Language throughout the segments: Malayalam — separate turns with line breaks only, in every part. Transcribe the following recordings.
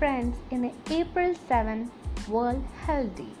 friends in the April 7 World Health Day.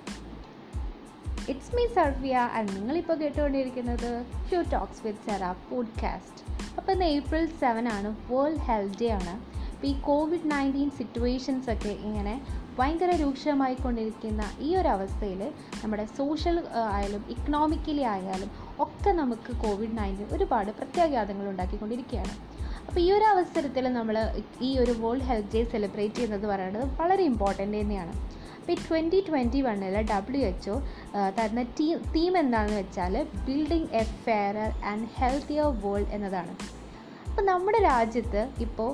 It's me സർവിയ and നിങ്ങളിപ്പോൾ കേട്ടുകൊണ്ടിരിക്കുന്നത് shoe talks with Cera podcast അപ്പോൾ ഇന്ന് ഏപ്രിൽ സെവൻ ആണ് വേൾഡ് ഹെൽത്ത് ഡേ ആണ്. അപ്പോൾ ഈ കോവിഡ് നയന്റീൻ സിറ്റുവേഷൻസ് ഒക്കെ ഇങ്ങനെ ഭയങ്കര രൂക്ഷമായി കൊണ്ടിരിക്കുന്ന ഈ ഒരു അവസ്ഥയിൽ നമ്മുടെ സോഷ്യൽ ആയാലും ഇക്കണോമിക്കലി ആയാലും ഒക്കെ നമുക്ക് കോവിഡ് നയന്റീൻ ഒരുപാട് പ്രത്യാഘാതങ്ങൾ ഉണ്ടാക്കിക്കൊണ്ടിരിക്കുകയാണ്. അപ്പോൾ ഈ ഒരു അവസരത്തിൽ നമ്മൾ ഈ ഒരു വേൾഡ് ഹെൽത്ത് ഡേ സെലിബ്രേറ്റ് ചെയ്യുന്നത് പറയുന്നത് വളരെ ഇമ്പോർട്ടന്റ് തന്നെയാണ്. അപ്പോൾ ഈ ട്വന്റി ട്വന്റി വണ്ണിൽ ഡബ്ല്യു എച്ച് ഒ തരുന്ന ടീ തീം എന്താണെന്ന് വെച്ചാൽ building a fairer and healthier world എന്നതാണ്. അപ്പോൾ നമ്മുടെ രാജ്യത്ത് ഇപ്പോൾ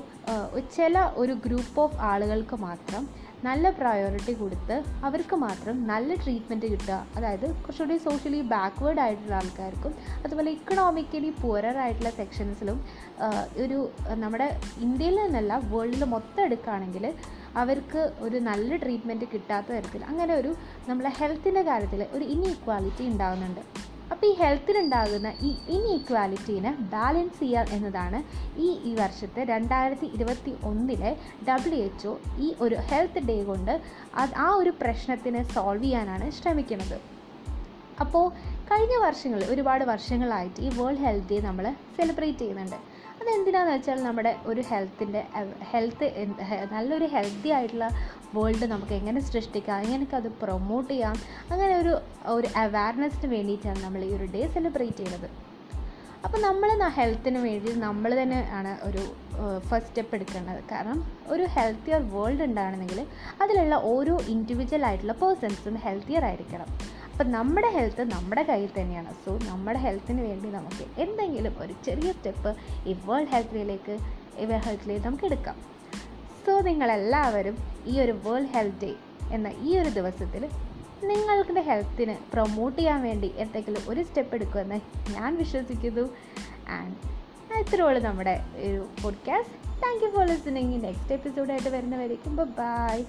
ചില ഒരു ഗ്രൂപ്പ് ഓഫ് ആളുകൾക്ക് മാത്രം നല്ല പ്രയോറിറ്റി കൊടുത്ത് അവർക്ക് മാത്രം നല്ല ട്രീറ്റ്മെന്റ് കിട്ടുക. അതായത് കുറച്ചുകൂടി സോഷ്യലി ബാക്ക്വേർഡ് ആയിട്ടുള്ള ആൾക്കാർക്കും അതുപോലെ ഇക്കണോമിക്കലി പുവറർ ആയിട്ടുള്ള സെക്ഷൻസിലും ഒരു നമ്മുടെ ഇന്ത്യയിൽ നിന്നല്ല വേൾഡിൽ മൊത്തം എടുക്കുകയാണെങ്കിൽ അവർക്ക് ഒരു നല്ല ട്രീറ്റ്മെന്റ് കിട്ടാത്ത തരത്തിൽ അങ്ങനെ ഒരു നമ്മളെ ഹെൽത്തിന്റെ കാര്യത്തിൽ ഒരു ഇൻഈക്വാലിറ്റി ഉണ്ടാകുന്നുണ്ട് അപ്പോൾ ഈ ഹെൽത്തിനുണ്ടാകുന്ന ഈ ഇൻഈക്വാലിറ്റീനെ ബാലൻസ് ചെയ്യുക എന്നതാണ് ഈ ഈ വർഷത്തെ രണ്ടായിരത്തി ഇരുപത്തി ഒന്നിലെ ഡബ്ല്യു എച്ച് ഒ ഈ ഒരു ഹെൽത്ത് ഡേ കൊണ്ട് അത് ആ ഒരു പ്രശ്നത്തിനെ സോൾവ് ചെയ്യാനാണ് ശ്രമിക്കുന്നത്. അപ്പോൾ കഴിഞ്ഞ വർഷങ്ങളിൽ ഒരുപാട് വർഷങ്ങളായിട്ട് ഈ വേൾഡ് ഹെൽത്ത് ഡേ നമ്മൾ സെലിബ്രേറ്റ് ചെയ്യുന്നുണ്ട്. അതെന്തിനാന്ന് വെച്ചാൽ നമ്മുടെ ഒരു ഹെൽത്തിന്റെ ഹെൽത്ത് നല്ലൊരു ഹെൽത്തി ആയിട്ടുള്ള വേൾഡ് നമുക്ക് എങ്ങനെ സൃഷ്ടിക്കാം എങ്ങനെയൊക്കെ അത് പ്രൊമോട്ട് ചെയ്യാം അങ്ങനെ ഒരു ഒരു അവയർനെസ്സിന് വേണ്ടിയിട്ടാണ് നമ്മൾ ഈ ഒരു ഡേ സെലിബ്രേറ്റ് ചെയ്യുന്നത്. അപ്പോൾ നമ്മൾ ഹെൽത്തിന് വേണ്ടി നമ്മൾ തന്നെ ആണ് ഒരു ഫസ്റ്റ് സ്റ്റെപ്പ് എടുക്കേണ്ടത്. കാരണം ഒരു ഹെൽത്തിയർ വേൾഡ് ഉണ്ടാകണമെങ്കിൽ അതിലുള്ള ഓരോ ഇൻഡിവിജ്വൽ ആയിട്ടുള്ള പേഴ്സൺസും ഹെൽത്തിയർ ആയിരിക്കണം. അപ്പം നമ്മുടെ ഹെൽത്ത് നമ്മുടെ കയ്യിൽ തന്നെയാണ്. സോ നമ്മുടെ ഹെൽത്തിന് വേണ്ടി നമുക്ക് എന്തെങ്കിലും ഒരു ചെറിയ സ്റ്റെപ്പ് ഈ വേൾഡ് ഹെൽത്ത് ഡേയിലേക്ക് ഹെൽത്ത് ഡേ നമുക്ക് എടുക്കാം. സോ നിങ്ങളെല്ലാവരും ഈ ഒരു വേൾഡ് ഹെൽത്ത് ഡേ എന്ന ഈ ഒരു ദിവസത്തിൽ നിങ്ങളുടെ ഹെൽത്തിന് പ്രൊമോട്ട് ചെയ്യാൻ വേണ്ടി എന്തെങ്കിലും ഒരു സ്റ്റെപ്പ് എടുക്കുമെന്ന് ഞാൻ വിശ്വസിക്കുന്നു. ആൻഡ് ഇത്രയുള്ളൂ നമ്മുടെ ഒരു podcast thank you for listening next എപ്പിസോഡായിട്ട് വരുന്നവരേക്കും. ബൈ